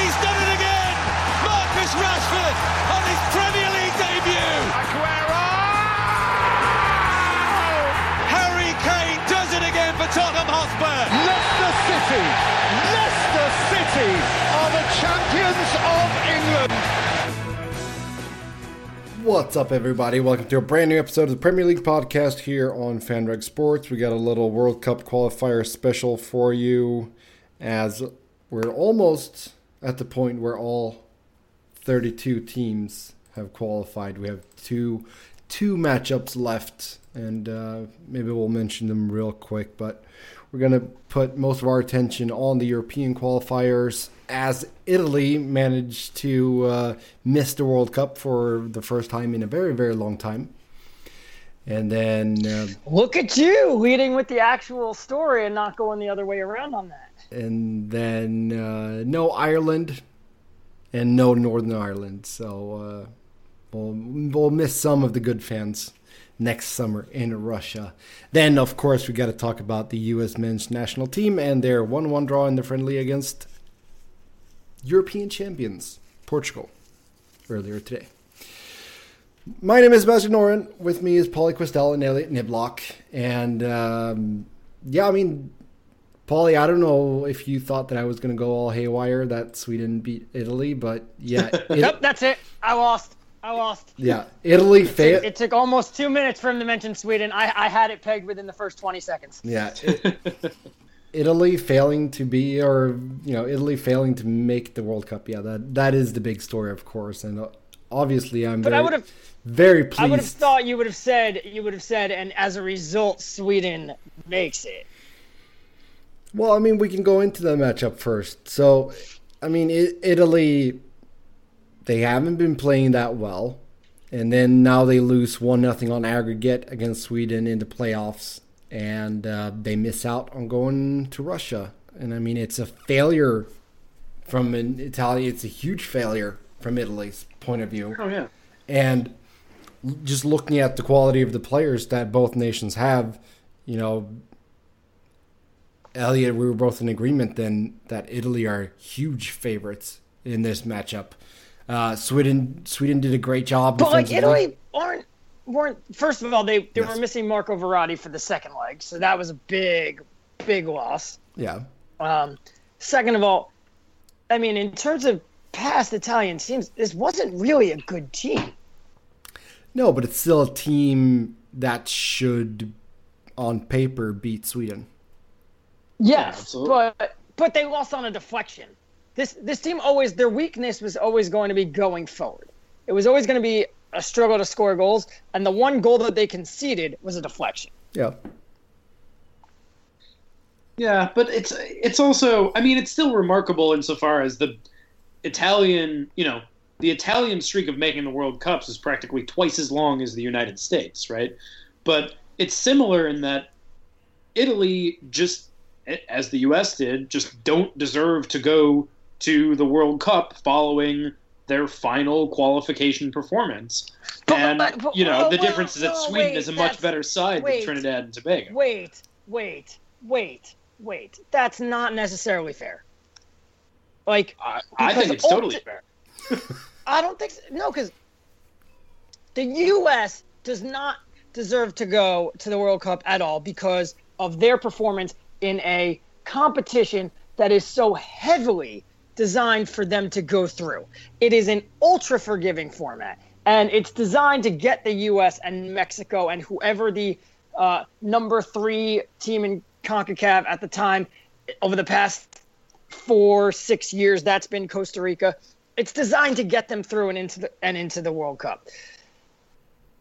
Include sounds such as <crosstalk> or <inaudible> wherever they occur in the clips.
He's done it again. Marcus Rashford on his Premier League debut. Aguero. Harry Kane does it again for Tottenham Hotspur. Leicester City, Leicester City are the champions of England. What's up, everybody? Welcome to a brand new episode of the Premier League podcast here on FanRag Sports. We got a little World Cup qualifier special for you as we're almost at the point where all 32 teams have qualified. We have two two matchups left, and uh, maybe we'll mention them real quick. But we're gonna put most of our attention on the European qualifiers as Italy managed to uh, miss the World Cup for the first time in a very very long time. And then uh, Look at you leading with the actual story and not going the other way around on that. And then uh, no Ireland and no Northern Ireland. So uh, we'll we'll miss some of the good fans next summer in Russia. Then of course we got to talk about the U.S. men's national team and their one-one draw in the friendly against European champions Portugal earlier today. My name is Sebastian Noren. With me is Pauly Kwestel and Elliott Niblock. And um, yeah, I mean, Pauly, I don't know if you thought that I was going to go all haywire that Sweden beat Italy, but yeah, <laughs> it- Yep, that's it. I lost. I lost. yeah, Italy failed. it took almost two minutes for him to mention Sweden. I, I had it pegged within the first 20 seconds. Yeah, it- <laughs> Italy failing to be, or you know, Italy failing to make the World Cup. Yeah, that that is the big story, of course, and uh, obviously, I'm But very, I would have very pleased. I would have thought you would have said you would have said and as a result Sweden makes it. Well, I mean, we can go into the matchup first. So, I mean, I- Italy, they haven't been playing that well, and then now they lose one nothing on aggregate against Sweden in the playoffs, and uh, they miss out on going to Russia. And I mean, it's a failure from an Italian. It's a huge failure from Italy's point of view. Oh yeah. And just looking at the quality of the players that both nations have, you know, Elliott, we were both in agreement then that Italy are huge favorites in this matchup. Uh, Sweden, Sweden did a great job. But like. Italy aren't weren't first of all they, they Yes. were missing Marco Verratti for the second leg, so that was a big big loss. yeah, Um, second of all, I mean, in terms of past Italian teams, this wasn't really a good team. no, but it's still a team that should, on paper, beat Sweden. Yes, absolutely. but but they lost on a deflection. This this team always their weakness was always going to be going forward. It was always going to be a struggle to score goals, and the one goal that they conceded was a deflection. Yeah, Yeah, but it's it's also I mean it's still remarkable insofar as the Italian you know the Italian streak of making the World Cups is practically twice as long as the United States, right? But it's similar in that Italy just as the U.S. did just don't deserve to go to the World Cup following their final qualification performance. But- and but- but- you know the difference is that Sweden wait, is a much better side wait. than Trinidad and Tobago. Wait, wait, wait, wait. That's not necessarily fair. Like I, I think it's totally ulti- fair. <laughs> I don't think so. no, because the U.S. does not deserve to go to the World Cup at all because of their performance in a competition that is so heavily designed for them to go through. It is an ultra forgiving format, and it's designed to get the U.S. and Mexico and whoever the uh, number three team in CONCACAF at the time over the past four, six years. That's been Costa Rica. It's designed to get them through and into the and into the World Cup.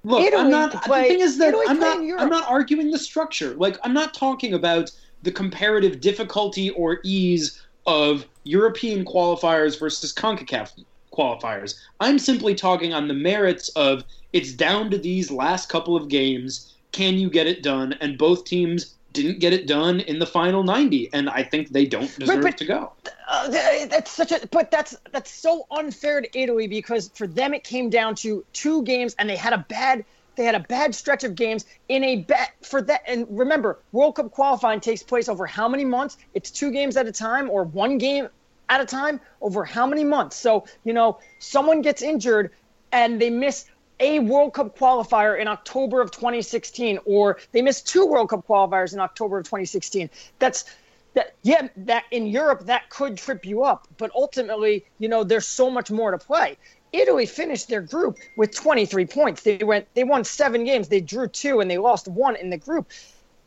Look, Italy I'm not. play- the thing is that Italy I'm not. I'm not arguing the structure. Like I'm not talking about the comparative difficulty or ease of European qualifiers versus CONCACAF qualifiers. I'm simply talking on the merits of it's down to these last couple of games. Can you get it done? And both teams didn't get it done in the final 90 and i think they don't deserve but- to go Uh, that's such a but that's that's so unfair to Italy because for them it came down to two games and they had a bad they had a bad stretch of games in a bet for that and remember World Cup qualifying takes place over how many months? It's two games at a time or one game at a time over how many months? So, you know, someone gets injured and they miss a World Cup qualifier in October of 2016 or they miss two World Cup qualifiers in October of 2016. That's that yeah that in Europe that could trip you up but ultimately you know there's so much more to play Italy finished their group with 23 points they went they won 7 games they drew 2 and they lost 1 in the group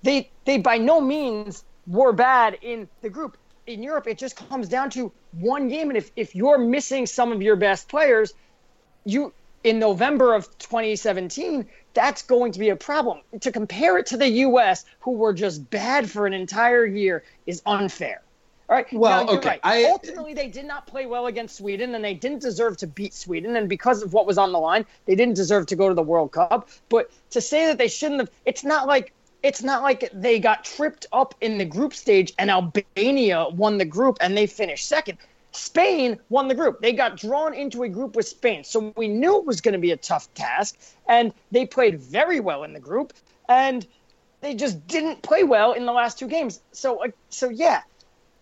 they they by no means were bad in the group in Europe it just comes down to one game and if if you're missing some of your best players you in November of 2017, that's going to be a problem. To compare it to the U.S., who were just bad for an entire year, is unfair. All right. Well, now, okay, Right. I- Ultimately, they did not play well against Sweden, and they didn't deserve to beat Sweden. And because of what was on the line, they didn't deserve to go to the World Cup. But to say that they shouldn't have, it's not like it's not like they got tripped up in the group stage and Albania won the group and they finished second. Spain won the group. They got drawn into a group with Spain. So we knew it was going to be a tough task. And they played very well in the group. And they just didn't play well in the last two games. So, uh, so yeah,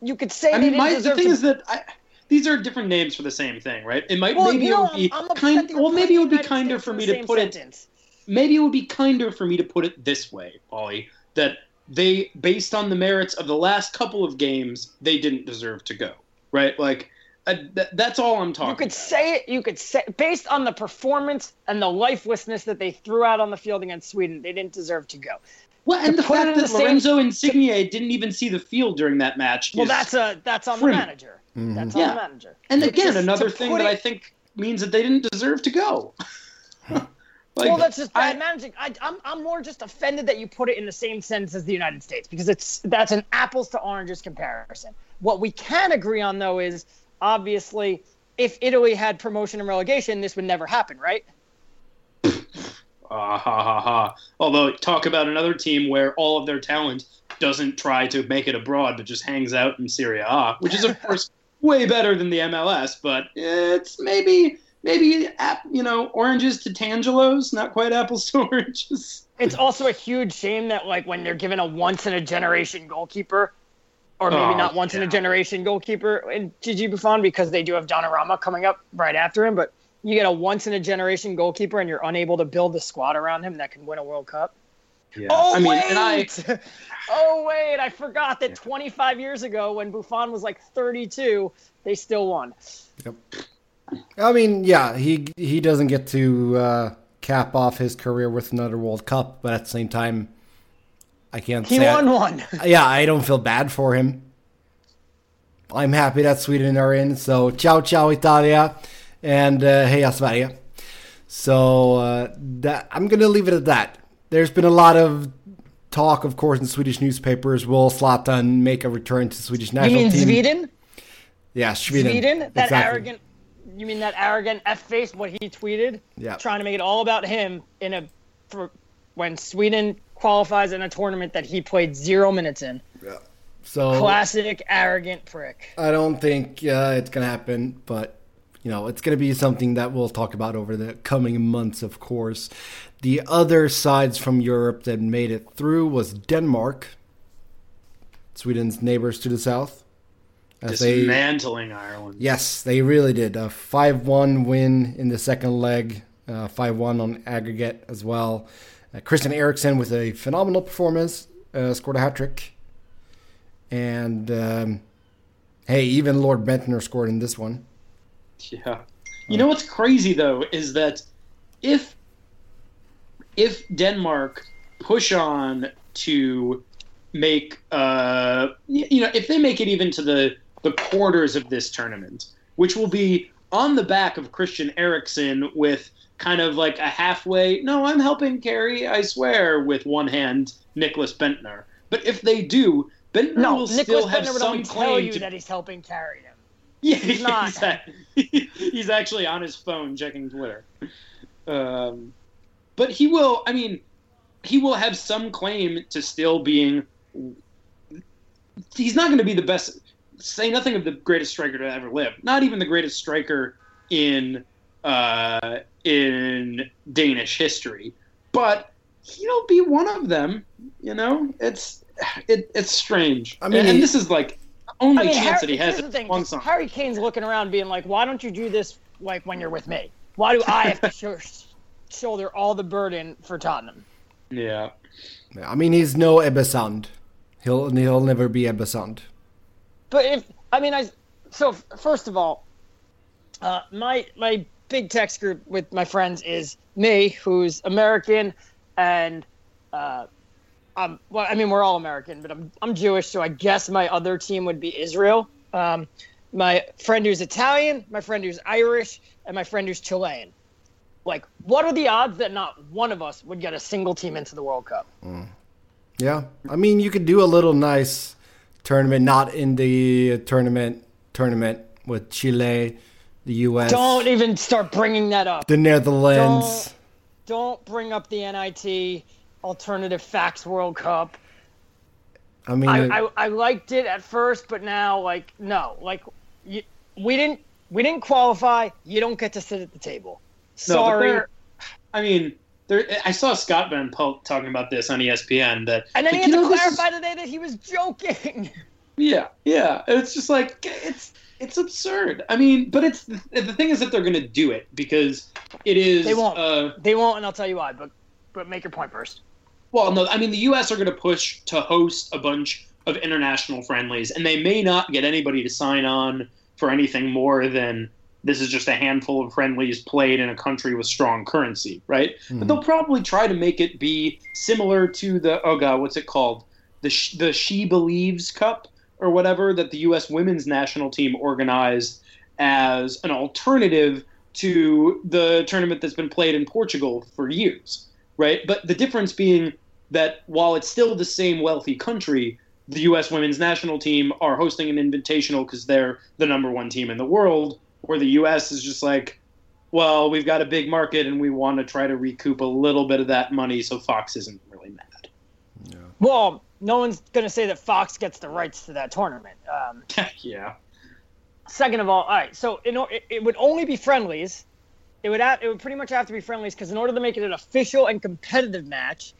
you could say I mean, my, the thing to. is that I, these are different names for the same thing, right? It might well, maybe you know, it would be I'm, I'm kind. Well, maybe it would be kinder for me to put same it. Maybe it would be kinder for me to put it this way, Ollie. That they, based on the merits of the last couple of games, they didn't deserve to go, right? Like, uh, th- that's all I'm talking. You could about. say it. You could say based on the performance and the lifelessness that they threw out on the field against Sweden, they didn't deserve to go. Well, and the fact that same- Lorenzo Insigne didn't even see the field during that match. Well, is that's a that's on criminal. the manager. Mm-hmm. That's Yeah. on the manager. And To again, just- another thing put that I think means that they didn't deserve to go. <laughs> like, well, that's just bad I- managing. I, I'm I'm more just offended that you put it in the same sentence as the United States because it's that's an apples to oranges comparison. What we can agree on though is obviously if Italy had promotion and relegation, this would never happen, right? Ah, ha ha ha. Although talk about another team where all of their talent doesn't try to make it abroad, but just hangs out in Serie A, which is of <laughs> course way better than the MLS, but it's maybe maybe you know oranges to tangelos, not quite apples to <laughs> oranges. It's also a huge shame that like when they're given a once in a generation goalkeeper, or maybe Oh, not once in a generation goalkeeper in Gigi Buffon because they do have Donnarumma coming up right after him, but you get a once in a generation goalkeeper and you're unable to build a squad around him that can win a World Cup. Yeah. Oh I mean, wait! and I <laughs> oh wait! I forgot that 25 years ago, when Buffon was like 32, they still won. Yep. I mean, yeah, he he doesn't get to uh, cap off his career with another World Cup, but at the same time, I can't He say I- won one. <laughs> yeah, I don't feel bad for him. I'm happy that Sweden are in. So, ciao, ciao, Italia, and uh, heja Sverige. So, uh, that I'm gonna leave it at that. There's been a lot of talk, of course, in Swedish newspapers. Will Zlatan make a return to Swedish national. You mean team? Sweden? Yeah, Sweden. Sweden? That Exactly. arrogant. You mean that arrogant f face? What he tweeted? Yeah. Trying to make it all about him in a for when Sweden qualifies in a tournament that he played zero minutes in. Yeah. So Classic arrogant prick. I don't think uh, it's gonna happen, but you know it's gonna be something that we'll talk about over the coming months, of course. The other sides from Europe that made it through was Denmark, Sweden's neighbors to the south. As they, dismantling Ireland. yes, they really did a five-one win in the second leg, uh, five-one on aggregate as well. Uh, Christian Eriksen with a phenomenal performance, uh, scored a hat trick, and um, hey, even Lord Bendtner scored in this one. <laughs> Yeah. You know what's crazy though is that if if Denmark push on to make uh you know if they make it even to the the quarters of this tournament, which will be on the back of Christian Eriksen with kind of like a halfway no I'm helping carry I swear with one hand Nicklas Bendtner. But if they do, Bendtner No, will Nicklas still have would some only tell claim you to that he's helping carry him. <laughs> Yeah, He's not. exactly. <laughs> He's actually on his phone checking Twitter. Um, but he will. I mean, he will have some claim to still being. He's not going to be the best. Say nothing of the greatest striker to ever live. Not even the greatest striker in uh, in Danish history. But he'll be one of them. You know, it's it, it's strange. I mean, and, and this is like the only I mean, chance Harry, that he has here's the thing. one song. Harry Kane's looking around, being like, "Why don't you do this like when you're with me? Why do I have to <laughs> sh- shoulder all the burden for Tottenham?" Yeah. I mean, he's no Ebbe Sand. He'll he'll never be Ebbe Sand. But if I mean, I so f- first of all, uh, my my big text group with my friends is me, who's American, and uh, um, well, I mean, we're all American, but I'm I'm Jewish, so I guess my other team would be Israel. Um, my friend who's Italian, my friend who's Irish, and my friend who's Chilean. Like, what are the odds that not one of us would get a single team into the World Cup? Yeah, I mean, you could do a little nice tournament, not in the tournament tournament with Chile, the U.S., Don't even start bringing that up. the Netherlands. Don't bring up the NIT Alternative Facts World Cup. I mean, I, I, I liked it at first, but now like no, like you, we didn't we didn't qualify. You don't get to sit at the table. No, Sorry. there- I mean, there. I saw Scott Van Pelt talking about this on ESPN. That and then he had to know, this is- clarify today that he was joking. <laughs> Yeah, yeah. It's just like it's it's absurd. I mean, but it's the thing is that they're going to do it because it is. They won't. Uh, they won't, and I'll tell you why. But but make your point first. well, no, I mean the U.S. are going to push to host a bunch of international friendlies, and they may not get anybody to sign on for anything more than this is just a handful of friendlies played in a country with strong currency, right? But hmm. they'll probably try to make it be similar to the oh god, what's it called? The Sh- the She Believes Cup or whatever that the U.S. women's national team organized as an alternative to the tournament that's been played in Portugal for years, right? But the difference being that while it's still the same wealthy country, the U.S. women's national team are hosting an invitational because they're the number one team in the world, where the U.S. is just like, well, we've got a big market and we want to try to recoup a little bit of that money so Fox isn't really mad. Well, no one's going to say that Fox gets the rights to that tournament. Um, <laughs> yeah. Second of all, all right. So in, or- it, it would only be friendlies. It would have, it would pretty much have to be friendlies because in order to make it an official and competitive match,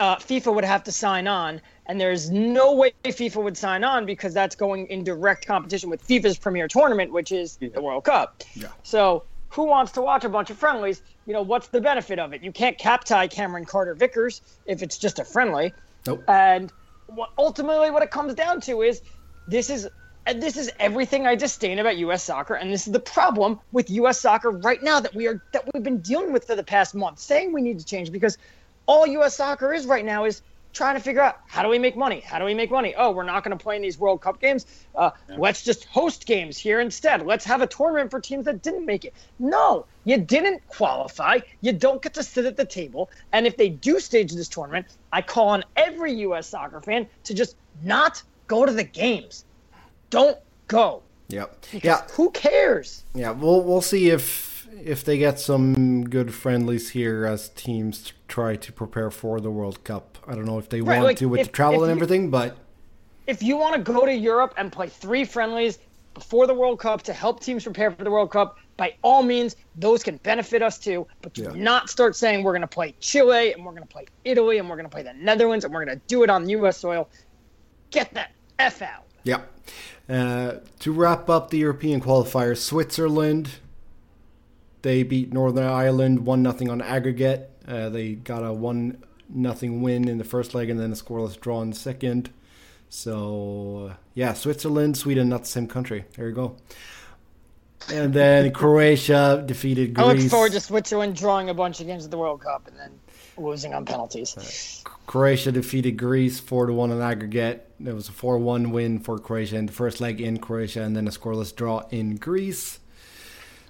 uh, FIFA would have to sign on, and there's no way FIFA would sign on because that's going in direct competition with FIFA's premier tournament, which is the World Cup. Yeah. So who wants to watch a bunch of friendlies? You know, what's the benefit of it? You can't cap tie Cameron Carter Vickers if it's just a friendly. Nope. And what, ultimately, what it comes down to is this is and this is everything I disdain about U.S. soccer, and this is the problem with U.S. soccer right now that we are that we've been dealing with for the past month, saying we need to change because all U.S. soccer is right now is trying to figure out how do we make money? How do we make money? Oh, we're not going to play in these World Cup games. Uh, Let's just host games here instead. Let's have a tournament for teams that didn't make it. No, you didn't qualify. You don't get to sit at the table. And if they do stage this tournament, I call on every U.S. soccer fan to just not go to the games. Don't go. Yep. Because Yeah. Who cares? Yeah. We'll we'll see if if they get some good friendlies here as teams try to prepare for the World Cup. I don't know if they Right, want like, to with if- the travel and you- everything, but if you want to go to Europe and play three friendlies before the World Cup to help teams prepare for the World Cup, by all means, those can benefit us too. But do Yeah. not start saying we're going to play Chile and we're going to play Italy and we're going to play the Netherlands and we're going to do it on U.S. soil. Get that f out. Yeah. Uh, to wrap up the European qualifiers, Switzerland they beat Northern Ireland one nothing on aggregate. Uh, they got a one nothing win in the first leg and then a scoreless draw in the second. So uh, yeah, Switzerland, Sweden, not the same country. There you go. And then <laughs> Croatia defeated I look forward to Switzerland drawing a bunch of games at the World Cup and then losing on penalties. Croatia defeated Greece four to one on aggregate. It was a four one win for Croatia in the first leg in Croatia, and then a scoreless draw in Greece.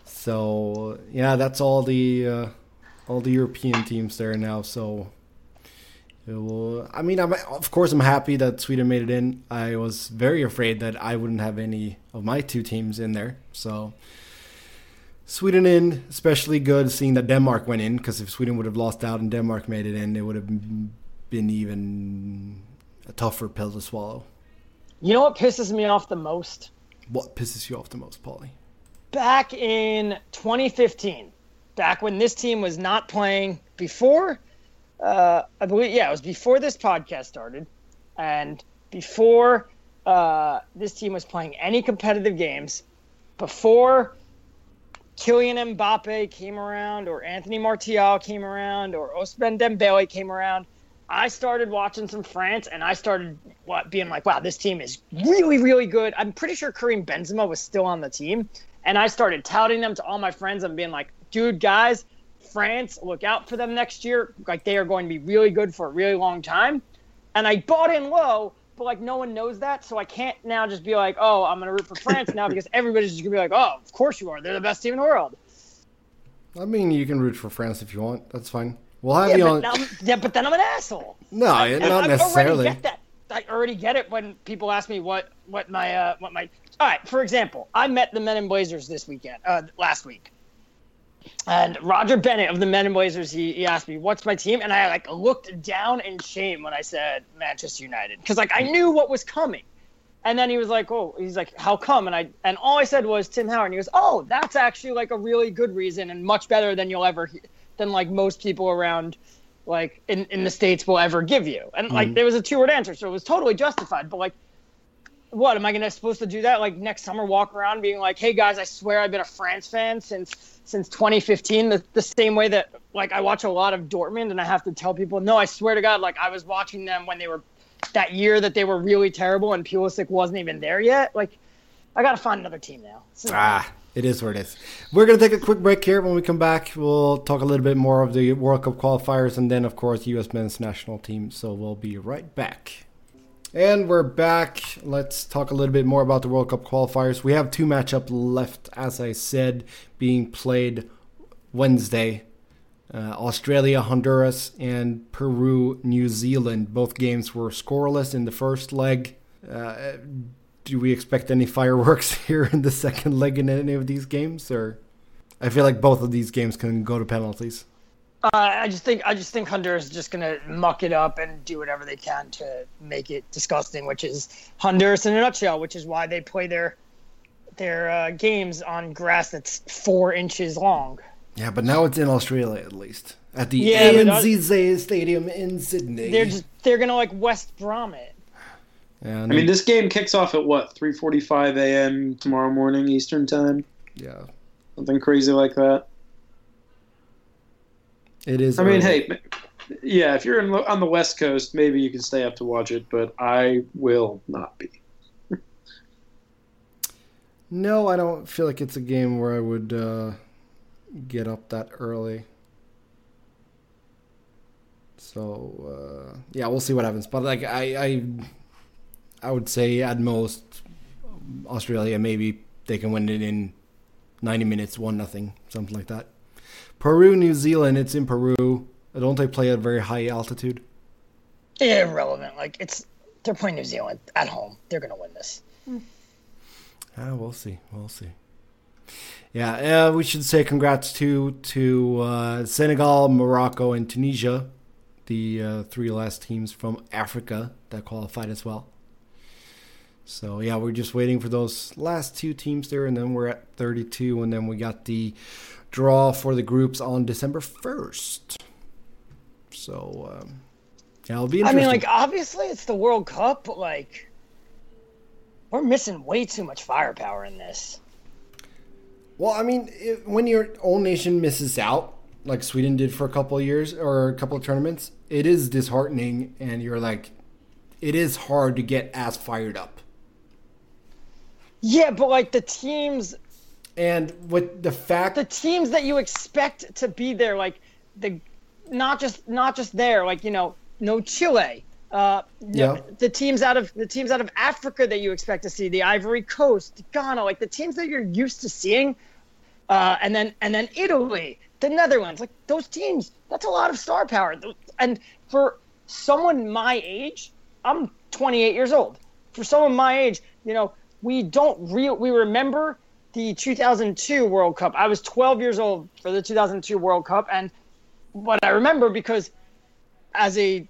So yeah, that's all the uh, all the European teams there now. So will, I mean, I'm, of course, I'm happy that Sweden made it in. I was very afraid that I wouldn't have any of my two teams in there. So, Sweden in, especially good seeing that Denmark went in, because if Sweden would have lost out and Denmark made it in, it would have been even a tougher pill to swallow. You know what pisses me off the most? What pisses you off the most, Pauly? Back in 2015, back when this team was not playing before uh, I believe, yeah, it was before this podcast started, and before uh, this team was playing any competitive games, before Kylian Mbappe came around, or Anthony Martial came around, or Ousmane Dembele came around. I started watching some France, and I started what being like, "Wow, this team is really, really good." I'm pretty sure Karim Benzema was still on the team, and I started touting them to all my friends and being like, "Dude, guys, France, look out for them next year. Like they are going to be really good for a really long time. And I bought in low, but like no one knows that, so I can't now just be like, oh, I'm gonna root for France now because everybody's just gonna be like, oh, of course you are. They're the best team in the world. I mean, you can root for France if you want. That's fine. We'll have yeah, you on. Now, yeah, but then I'm an asshole. No, I, not I, necessarily. I already get that. I already get it when people ask me what what my uh, what my. All right, for example, I met the Men in Blazers this weekend, uh, last week. And Roger Bennett of the Men in Blazers, he, he asked me, "What's my team?" And I like looked down in shame when I said Manchester United because like I knew what was coming. And then he was like, "Oh," he's like, "How come?" And I and all I said was Tim Howard. And he goes, "Oh, that's actually like a really good reason and much better than you'll ever than like most people around like in in the states will ever give you." And like mm-hmm. there was a two word answer, so it was totally justified. But like what am I gonna supposed to do that like next summer? Walk around being like, "Hey guys, I swear I've been a France fan since since 2015." The, the same way that like I watch a lot of Dortmund, and I have to tell people, "No, I swear to God, like I was watching them when they were that year that they were really terrible and Pulisic wasn't even there yet." Like, I gotta find another team now. Ah, it is what it is. We're gonna take a quick break here. When we come back, we'll talk a little bit more of the World Cup qualifiers, and then of course U.S. men's national team. So we'll be right back. And we're back. Let's talk a little bit more about the World Cup qualifiers. We have two matchups left, as I said, being played Wednesday. Uh, Australia, Honduras, and Peru, New Zealand. Both games were scoreless in the first leg. Uh, do we expect any fireworks <laughs> here in the second leg in any of these games? Or I feel like both of these games can go to penalties. Uh, I just think I just think Honduras is just gonna muck it up and do whatever they can to make it disgusting, which is Honduras in a nutshell. Which is why they play their their uh, games on grass that's four inches long. Yeah, but now it's in Australia at least at the yeah, ANZ Stadium in Sydney. They're just they're gonna like West Brom it. Yeah, I mean, this game kicks off at what 3:45 a.m. tomorrow morning Eastern time. Yeah, something crazy like that. It is. I mean, hey, yeah, if you're in, on the West Coast, maybe you can stay up to watch it, but I will not be. no, I don't feel like it's a game where I would uh, get up that early. So uh, yeah, we'll see what happens. But like I, I, I would say at most Australia maybe they can win it in ninety minutes, one nothing, something like that. Peru, New Zealand. It's in Peru. Don't they play at very high altitude? Irrelevant. Like it's they're playing New Zealand at home. They're gonna win this. Ah, we'll see. We'll see. Yeah, uh, we should say congrats to to uh, Senegal, Morocco, and Tunisia, the uh, three last teams from Africa that qualified as well. So yeah, we're just waiting for those last two teams there, and then we're at 32, and then we got the draw for the groups on December 1st. So, um, yeah, it'll be I mean, like, obviously it's the World Cup, but, like, we're missing way too much firepower in this. Well, I mean, it, when your own nation misses out, like Sweden did for a couple of years or a couple of tournaments, it is disheartening, and you're like, it is hard to get as fired up. Yeah, but like the teams and with the fact the teams that you expect to be there, like the not just not just there, like you know, no Chile, uh, yeah. the teams out of the teams out of Africa that you expect to see, the Ivory Coast, Ghana, like the teams that you're used to seeing, uh, and then and then Italy, the Netherlands, like those teams. That's a lot of star power, and for someone my age, I'm 28 years old. For someone my age, you know, we don't real we remember the 2002 World Cup. I was 12 years old for the 2002 World Cup, and what I remember because as a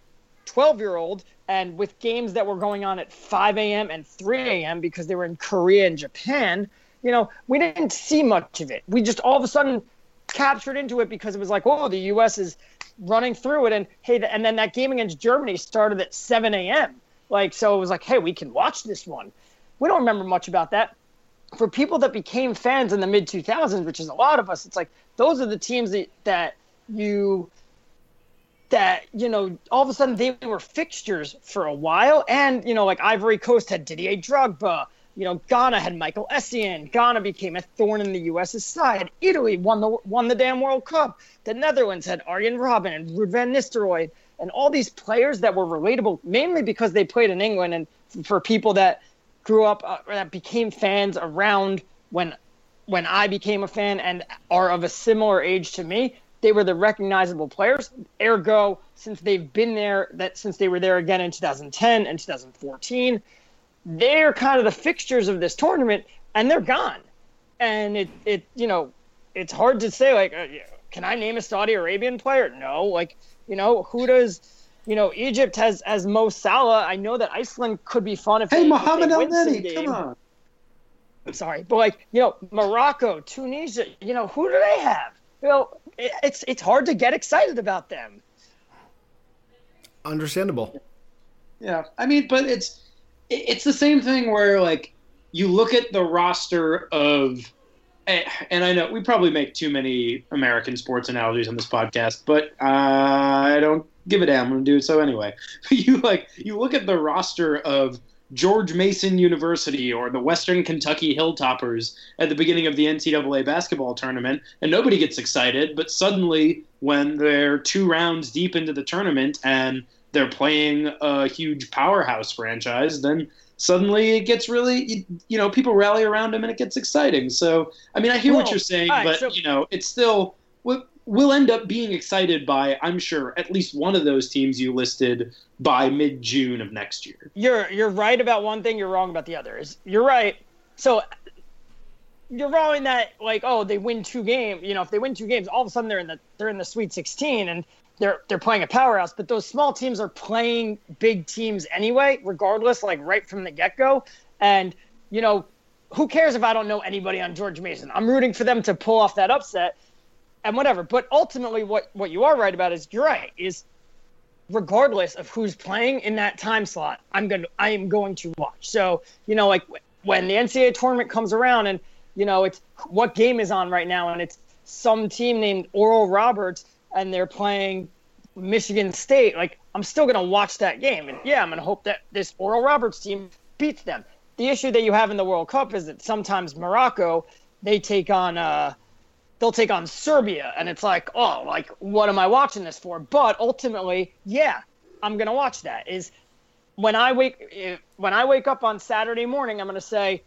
12 year old and with games that were going on at 5 a.m. and 3 a.m. because they were in Korea and Japan, you know, we didn't see much of it. We just all of a sudden captured into it because it was like, oh, the U.S. is running through it, and hey, and then that game against Germany started at 7 a.m. Like, so it was like, hey, we can watch this one. We don't remember much about that. For people that became fans in the mid 2000s, which is a lot of us, it's like those are the teams that, that you that you know all of a sudden they were fixtures for a while. And you know like ivory coast had didier drogba you know ghana had michael essien ghana became a thorn in the us's side. Italy won the won the damn world cup. The netherlands had arjen robben and ruud van nistelrooy and all these players that were relatable mainly because they played in england and for people that grew up uh, that became fans around when when i became a fan and are of a similar age to me they were the recognizable players. Ergo, since they've been there, that since they were there again in 2010 and 2014, they're kind of the fixtures of this tournament, and they're gone. And it, it, you know, it's hard to say like, uh, can I name a Saudi Arabian player? No. Like, you know, who does? You know, Egypt has as Mo Salah. I know that Iceland could be fun if hey, they, Mohammed Elneny, come on. I'm sorry, but like, you know, Morocco, Tunisia. You know, who do they have? You know, it's it's hard to get excited about them. Understandable. Yeah, I mean, but it's it's the same thing where like you look at the roster of and I know we probably make too many American sports analogies on this podcast, but uh, I don't give a damn. I'm gonna do it so anyway. <laughs> you like you look at the roster of George Mason University or the Western Kentucky Hilltoppers at the beginning of the NCAA basketball tournament, and nobody gets excited. But suddenly, when they're two rounds deep into the tournament and they're playing a huge powerhouse franchise, then suddenly it gets really, you know, people rally around them and it gets exciting. So, I mean, I hear Well, what you're saying, right, but, so- you know, it's still. We'll end up being excited by, I'm sure, at least one of those teams you listed by mid June of next year. You're you're right about one thing. You're wrong about the others. You're right. So you're wrong in that like oh they win two games. You know if they win two games, all of a sudden they're in the they're in the Sweet 16 and they're they're playing a powerhouse. But those small teams are playing big teams anyway, regardless. Like right from the get go. And you know who cares if I don't know anybody on George Mason? I'm rooting for them to pull off that upset and whatever. But ultimately, what what you are right about is you're right. Is regardless of who's playing in that time slot, I'm to I am going to watch. So, you know, like when the NCAA tournament comes around and, you know, it's what game is on right now and it's some team named Oral Roberts and they're playing Michigan State, like I'm still to watch that game. And yeah, I'm to hope that this Oral Roberts team beats them. The issue that you have in the World Cup is that sometimes Morocco, they take on uh they'll take on Serbia, and it's like, oh, like what am I watching this for? But ultimately, yeah, I'm gonna watch that. Is when I wake eh, when I wake up on Saturday morning, I'm gonna say,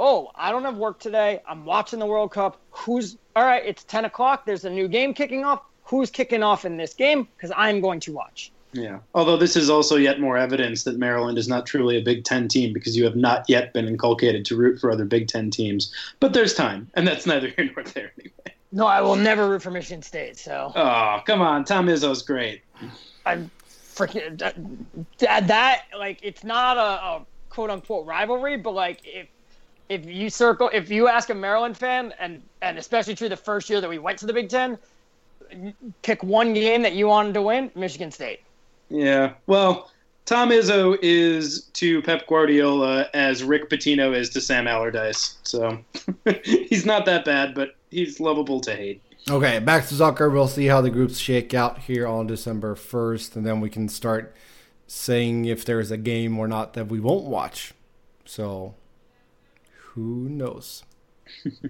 oh, I don't have work today. I'm watching the World Cup. Who's all right? It's 10 o'clock. There's a new game kicking off. Who's kicking off in this game? Because I'm going to watch. Yeah. Although this is also yet more evidence that Maryland is not truly a Big Ten team because you have not yet been inculcated to root for other Big Ten teams. But there's time, and that's neither here nor there anyway. No, I will never root for Michigan State. So Oh, come on. Tom Izzo's great. I'm freaking that, that, that like it's not a, a quote unquote rivalry, but like if if you circle if you ask a Maryland fan and and especially true the first year that we went to the Big Ten, pick one game that you wanted to win, Michigan State. Yeah. Well, Tom Izzo is to Pep Guardiola as Rick Pitino is to Sam Allardyce. So <laughs> he's not that bad, but he's lovable to hate. Okay, back to soccer. We'll see how the groups shake out here on December 1st, and then we can start saying if there's a game or not that we won't watch. So, who knows? <laughs> who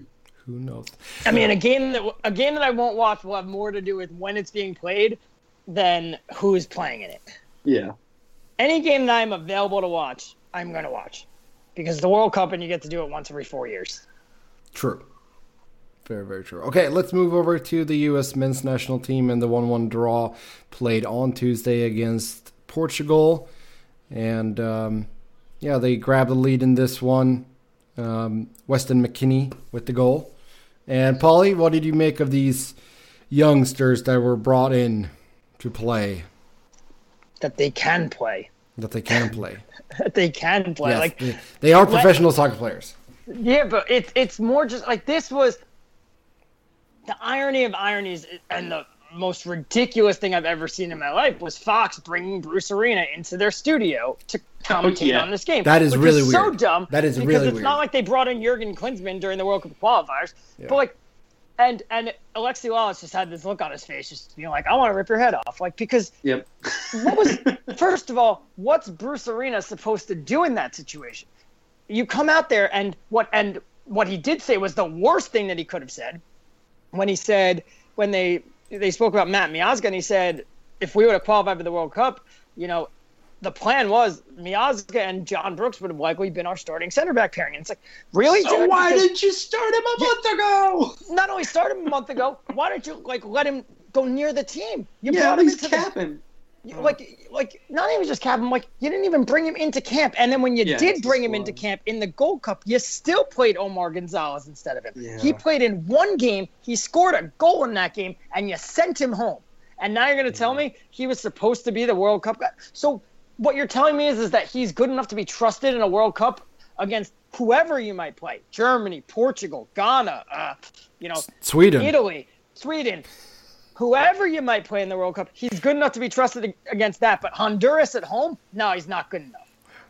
knows? I mean, a game that a game that I won't watch will have more to do with when it's being played than who is playing in it. Yeah. Any game that I'm available to watch, I'm going to watch because the World Cup and you get to do it once every four years. True. Very, very true. Okay, let's move over to the U.S. men's national team and the 1 1 draw played on Tuesday against Portugal, and um, yeah, they grabbed the lead in this one. Um, Weston McKennie with the goal. And Pauly, what did you make of these youngsters that were brought in to play? That they can play. That they can play. <laughs> that they can play. Yes, like they, they are professional soccer players. Yeah, but it's it's more just like this was the irony of ironies and the most ridiculous thing I've ever seen in my life was Fox bringing Bruce Arena into their studio to commentate oh, yeah. on this game. That is really is so dumb. That is because really it's weird. not like they brought in Jurgen Klinsmann during the World Cup qualifiers, but like, and and Alexi Lalas just had this look on his face, just being like, "I want to rip your head off," like because Yep. what was <laughs> first of all, what's Bruce Arena supposed to do in that situation? You come out there and what and what he did say was the worst thing that he could have said when he said when they they spoke about Matt Miazga and he said if we would have qualified for the World Cup, you know, the plan was Miazga and John Brooks would have likely been our starting center back pairing. And it's like, really? So why Because didn't you start him a month ago? not only start him a month ago, why don't you like let him go near the team? You Yeah, brought him into the cap him. you- like like not even just cap him like you didn't even bring him into camp and then when you Yeah, did bring him into camp in the gold cup you still played omar gonzalez instead of him Yeah. he played in one game he scored a goal in that game and you sent him home and now you're going to tell me he was supposed to be the world cup guy so what you're telling me is is that he's good enough to be trusted in a world cup against whoever you might play germany portugal ghana uh, you know Sweden. Italy, Sweden, whoever you might play in the World Cup, he's good enough to be trusted against that. But Honduras at home, no, he's not good enough.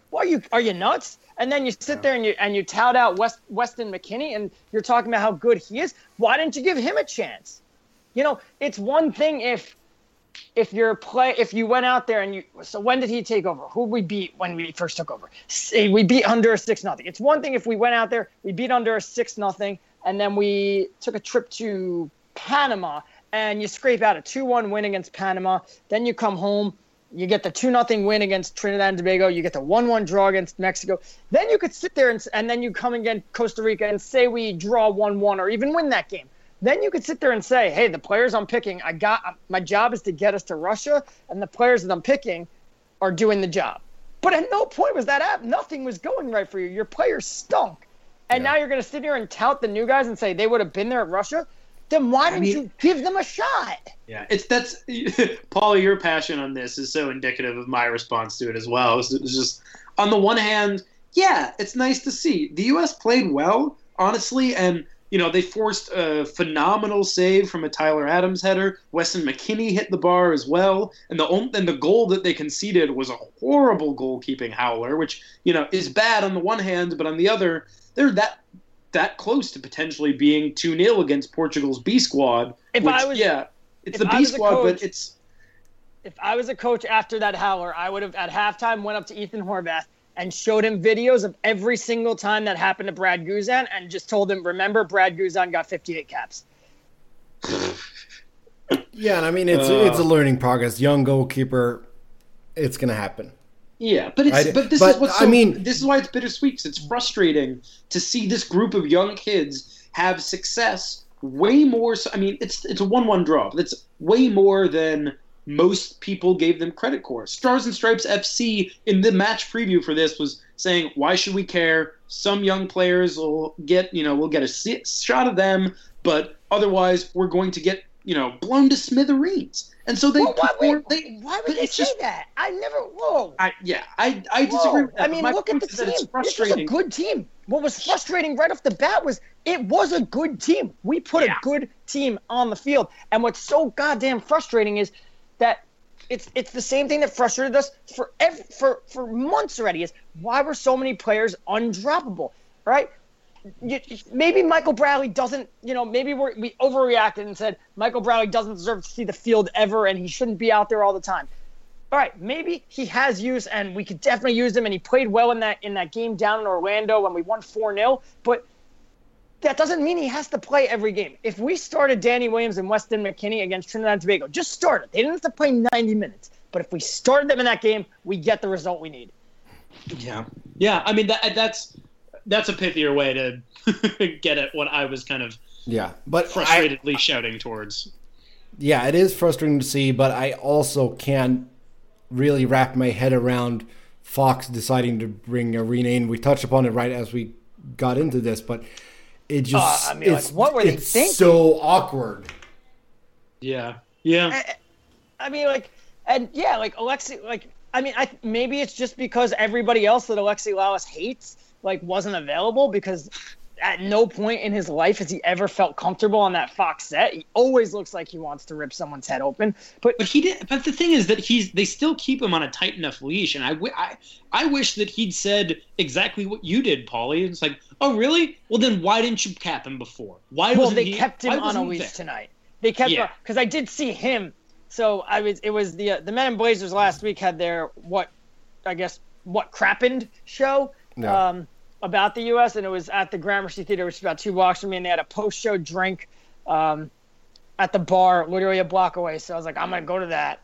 Why are you are you nuts? And then you sit there and you and you tout out West Weston McKennie and you're talking about how good he is. Why didn't you give him a chance? You know, it's one thing if if you're play if you went out there and you so when did he take over? Who we beat when we first took over? Say eh, we beat Honduras six nothing. It's one thing if we went out there, we beat Honduras six nothing, and then we took a trip to Panama and you scrape out a two one win against Panama. Then you come home, you get the two nothing win against Trinidad and Tobago. You get the one one draw against Mexico. Then you could sit there and and then you come against Costa Rica and say we draw one one or even win that game. Then you could sit there and say, "Hey, the players I'm picking, I got my job is to get us to Russia, and the players that I'm picking are doing the job." But at no point was that app. Nothing was going right for you. Your players stunk, and now you're going to sit here and tout the new guys and say they would have been there at Russia. Then why didn't mean- you give them a shot? Yeah, it's that's <laughs> Paul. Your passion on this is so indicative of my response to it as well. It's, it's just on the one hand, yeah, it's nice to see the U.S. played well, honestly, and you know they forced a phenomenal save from a Tyler Adams header. Weston McKennie hit the bar as well, and the and the goal that they conceded was a horrible goalkeeping howler, which you know is bad on the one hand, but on the other, they're that that close to potentially being 2 0 against Portugal's B squad. If which, I was- yeah, it's the I B squad, coach- but it's If I was a coach after that howler, I would have at halftime went up to Ethan Horvath and showed him videos of every single time that happened to Brad Guzan and just told him, "Remember, Brad Guzan got 58 caps." <laughs> Yeah, and I mean it's Uh. it's a learning progress. Young goalkeeper, it's gonna happen. Yeah, but it's I- but this but, is what's I mean- this is why it's bittersweet. It's frustrating to see this group of young kids have success way more. So, I mean, it's it's a one-one draw, but it's way more than most people gave them credit for. Stars and Stripes FC in the match preview for this was saying, "Why should we care? Some young players will get you know we'll get a shot of them, but otherwise we're going to get you know blown to smithereens." And so they Well, why, perform- they why would they say just- that? I never. Whoa. I, yeah, I, I disagree Whoa. with that. I mean, look at the team. It's This was a good team. What was frustrating right off the bat was it was a good team. We put Yeah. a good team on the field. And what's so goddamn frustrating is that it's it's the same thing that frustrated us for ev- for for months already. Is why were so many players undroppable, right? You, maybe Michael Bradley doesn't, you know, maybe we overreacted and said Michael Bradley doesn't deserve to see the field ever and he shouldn't be out there all the time all right, maybe he has use, and we could definitely use him, and he played well in that in that game down in Orlando when we won four 0 But that doesn't mean he has to play every game. If we started Danny Williams and Weston McKennie against Trinidad and Tobago, just start it. They didn't have to play ninety minutes. But if we started them in that game, we get the result we need. Yeah, yeah. I mean, that, that's that's a pithier way to <laughs> get at what I was kind of Yeah, but I, frustratedly shouting towards. yeah, it is frustrating to see, but I also can't really wrap my head around Fox deciding to bring Arena in. We touched upon it right as we got into this, but it just Uh, I mean, like, it's, what were they it's thinking? so awkward. Yeah. Yeah. I mean, like, and yeah, like Alexi, like, I mean, I maybe it's just because everybody else that Alexi Lalas hates, like, wasn't available because at no point in his life has he ever felt comfortable on that Fox set. He always looks like he wants to rip someone's head open. But But he did. But the thing is that he's they still keep him on a tight enough leash, and I, I, I wish that he'd said exactly what you did, Pauly. It's like, oh really? Well then, why didn't you cap him before? Why well, wasn't they he, kept him on a leash there? tonight. They kept Yeah. because I did see him. So I was. It was the uh, the Men in Blazers last week had their what, I guess what crappened show. Yeah. Um, about the U.S. and it was at the Gramercy Theater, which is about two blocks from me, and they had a post-show drink um, at the bar, literally a block away. So I was like, I'm gonna go to that.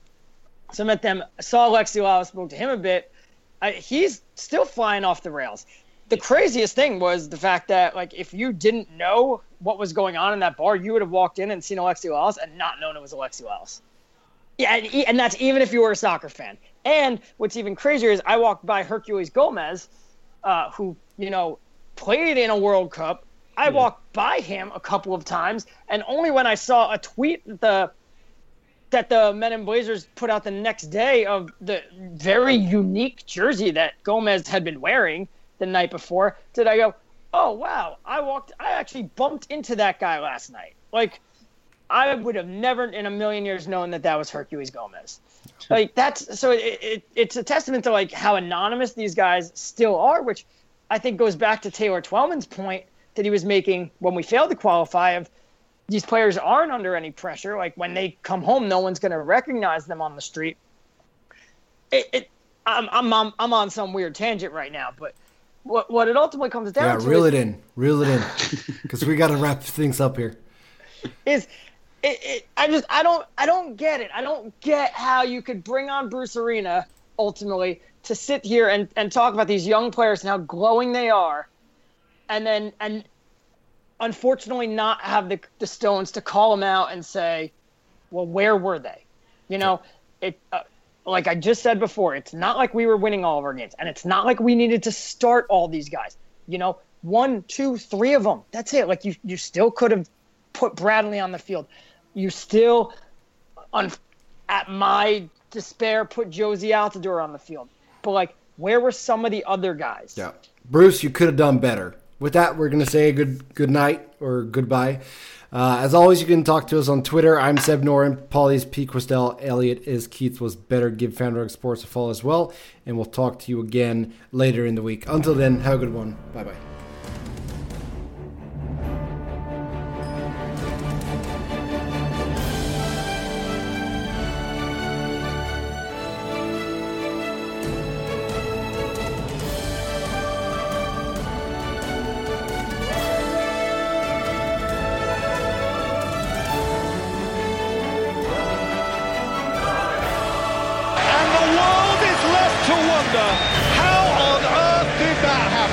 So I met them, saw Alexi Lalas, spoke to him a bit. I, he's still flying off the rails. The craziest thing was the fact that, like, if you didn't know what was going on in that bar, you would have walked in and seen Alexi Lalas and not known it was Alexi Lalas. Yeah, and, and that's even if you were a soccer fan. And what's even crazier is I walked by Herculez Gomez, uh, who you know played in a World Cup. I walked by him a couple of times, and only when I saw a tweet that the that the Men in Blazers put out the next day of the very unique jersey that Gomez had been wearing the night before did I go, oh wow, I walked, I actually bumped into that guy last night. Like I would have never in a million years known that that was Herculez Gomez. <laughs> Like that's so it, it, it's a testament to like how anonymous these guys still are, which I think goes back to Taylor Twellman's point that he was making when we failed to qualify of these players aren't under any pressure. Like when they come home, no one's going to recognize them on the street. It, it I'm, I'm, I'm, I'm on some weird tangent right now, but what, what it ultimately comes down Yeah, to reel is, it in, reel it in, <laughs> because we got to wrap things up here. is it, it, I just I don't I don't get it. I don't get how you could bring on Bruce Arena ultimately to sit here and, and talk about these young players and how glowing they are, and then and unfortunately not have the the stones to call them out and say, well, where were they? You know, it. Uh, like I just said before, it's not like we were winning all of our games, and it's not like we needed to start all these guys. You know, one, two, three of them. That's it. Like you, you still could have put Bradley on the field. You still, on, at my despair, put Jozy Altidore on the field. But like, where were some of the other guys? Yeah, Bruce, you could have done better. With that, we're gonna say good good night or goodbye. Uh, as always, you can talk to us on Twitter. I'm Seb Noren. Pauly's P. Kwestel. Elliott is Keith was better. Give FanRag Sports a follow as well. And we'll talk to you again later in the week. Until then, have a good one. Bye bye.